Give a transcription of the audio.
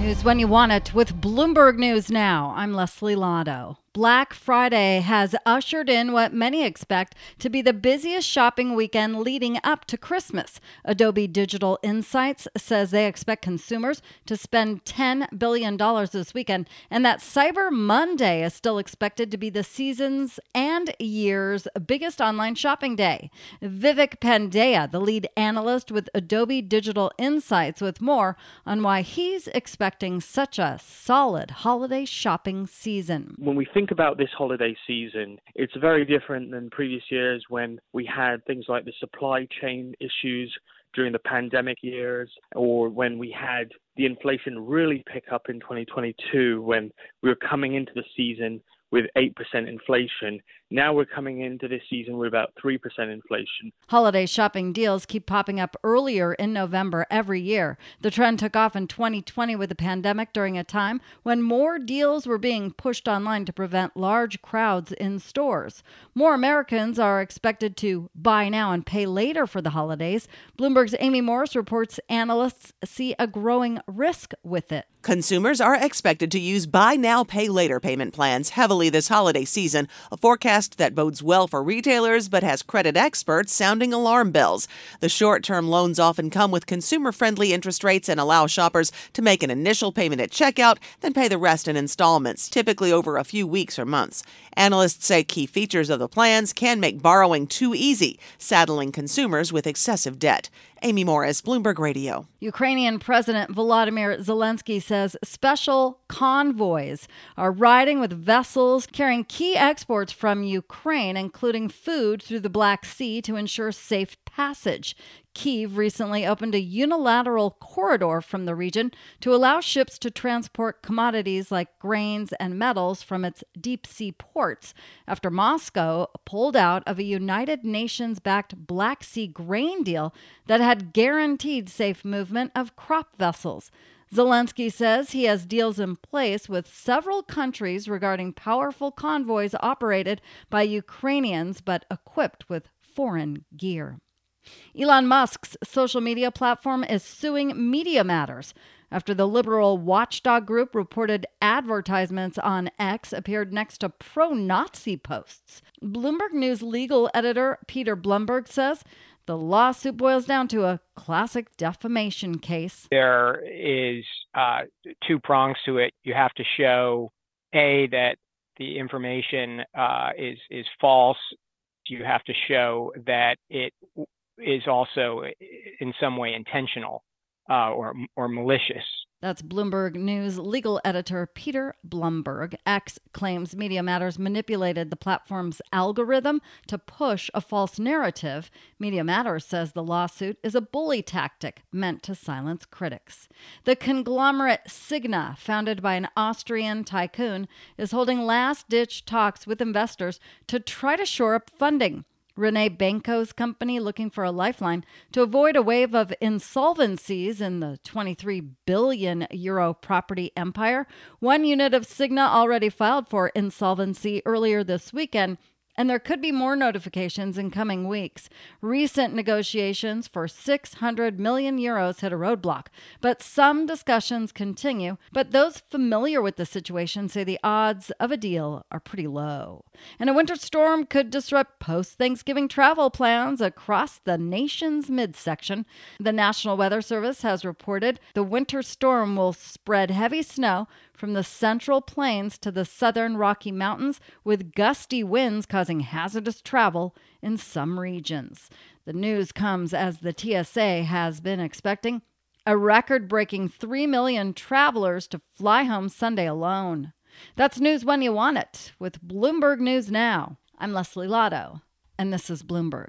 News when you want it with Bloomberg News Now. I'm Leslie Lotto. Black Friday has ushered in what many expect to be the busiest shopping weekend leading up to Christmas. Adobe Digital Insights says they expect consumers to spend $10 billion this weekend, and that Cyber Monday is still expected to be the season's and year's biggest online shopping day. Vivek Pandya, the lead analyst with Adobe Digital Insights, with more on why he's expecting such a solid holiday shopping season. When we think think about this holiday season, it's very different than previous years when we had things like the supply chain issues during the pandemic years or when we had the inflation really pick up in 2022 when we were coming into the season with 8% inflation. Now we're coming into this season with about 3% inflation. Holiday shopping deals keep popping up earlier in November every year. The trend took off in 2020 with the pandemic during a time when more deals were being pushed online to prevent large crowds in stores. More Americans are expected to buy now and pay later for the holidays. Bloomberg's Amy Morris reports analysts see a growing risk with it. Consumers are expected to use buy now, pay later payment plans heavily this holiday season, a forecast that bodes well for retailers but has credit experts sounding alarm bells. The short term loans often come with consumer friendly interest rates and allow shoppers to make an initial payment at checkout, then pay the rest in installments, typically over a few weeks or months. Analysts say key features of the plans can make borrowing too easy, saddling consumers with excessive debt. Amy Morris, Bloomberg Radio. Ukrainian President Volodymyr Zelensky says special convoys are riding with vessels carrying key exports from Ukraine, including food, through the Black Sea to ensure safe passage. Kiev recently opened a unilateral corridor from the region to allow ships to transport commodities like grains and metals from its deep sea ports after Moscow pulled out of a United Nations backed Black Sea grain deal that had guaranteed safe movement of crop vessels. Zelensky says he has deals in place with several countries regarding powerful convoys operated by Ukrainians but equipped with foreign gear. Elon Musk's social media platform is suing Media Matters after the liberal watchdog group reported advertisements on X appeared next to pro Nazi posts. Bloomberg News legal editor Peter Blumberg says the lawsuit boils down to a classic defamation case. There is uh, two prongs to it. You have to show a that the information uh, is is false. You have to show that it is also in some way intentional uh, or or malicious. That's Bloomberg News legal editor Peter Blumberg. X claims Media Matters manipulated the platform's algorithm to push a false narrative. Media Matters says the lawsuit is a bully tactic meant to silence critics. The conglomerate Signa, founded by an Austrian tycoon, is holding last ditch talks with investors to try to shore up funding. Rene Benko's company looking for a lifeline to avoid a wave of insolvencies in the 23 billion euro property empire. One unit of Signa already filed for insolvency earlier this weekend and there could be more notifications in coming weeks. Recent negotiations for 600 million euros hit a roadblock, but some discussions continue. But those familiar with the situation say the odds of a deal are pretty low. And a winter storm could disrupt post Thanksgiving travel plans across the nation's midsection. The National Weather Service has reported the winter storm will spread heavy snow from the central plains to the southern Rocky Mountains, with gusty winds causing hazardous travel in some regions. The news comes as the TSA has been expecting a record breaking 3 million travelers to fly home Sunday alone. That's news when you want it with Bloomberg News Now. I'm Leslie Lotto, and this is Bloomberg.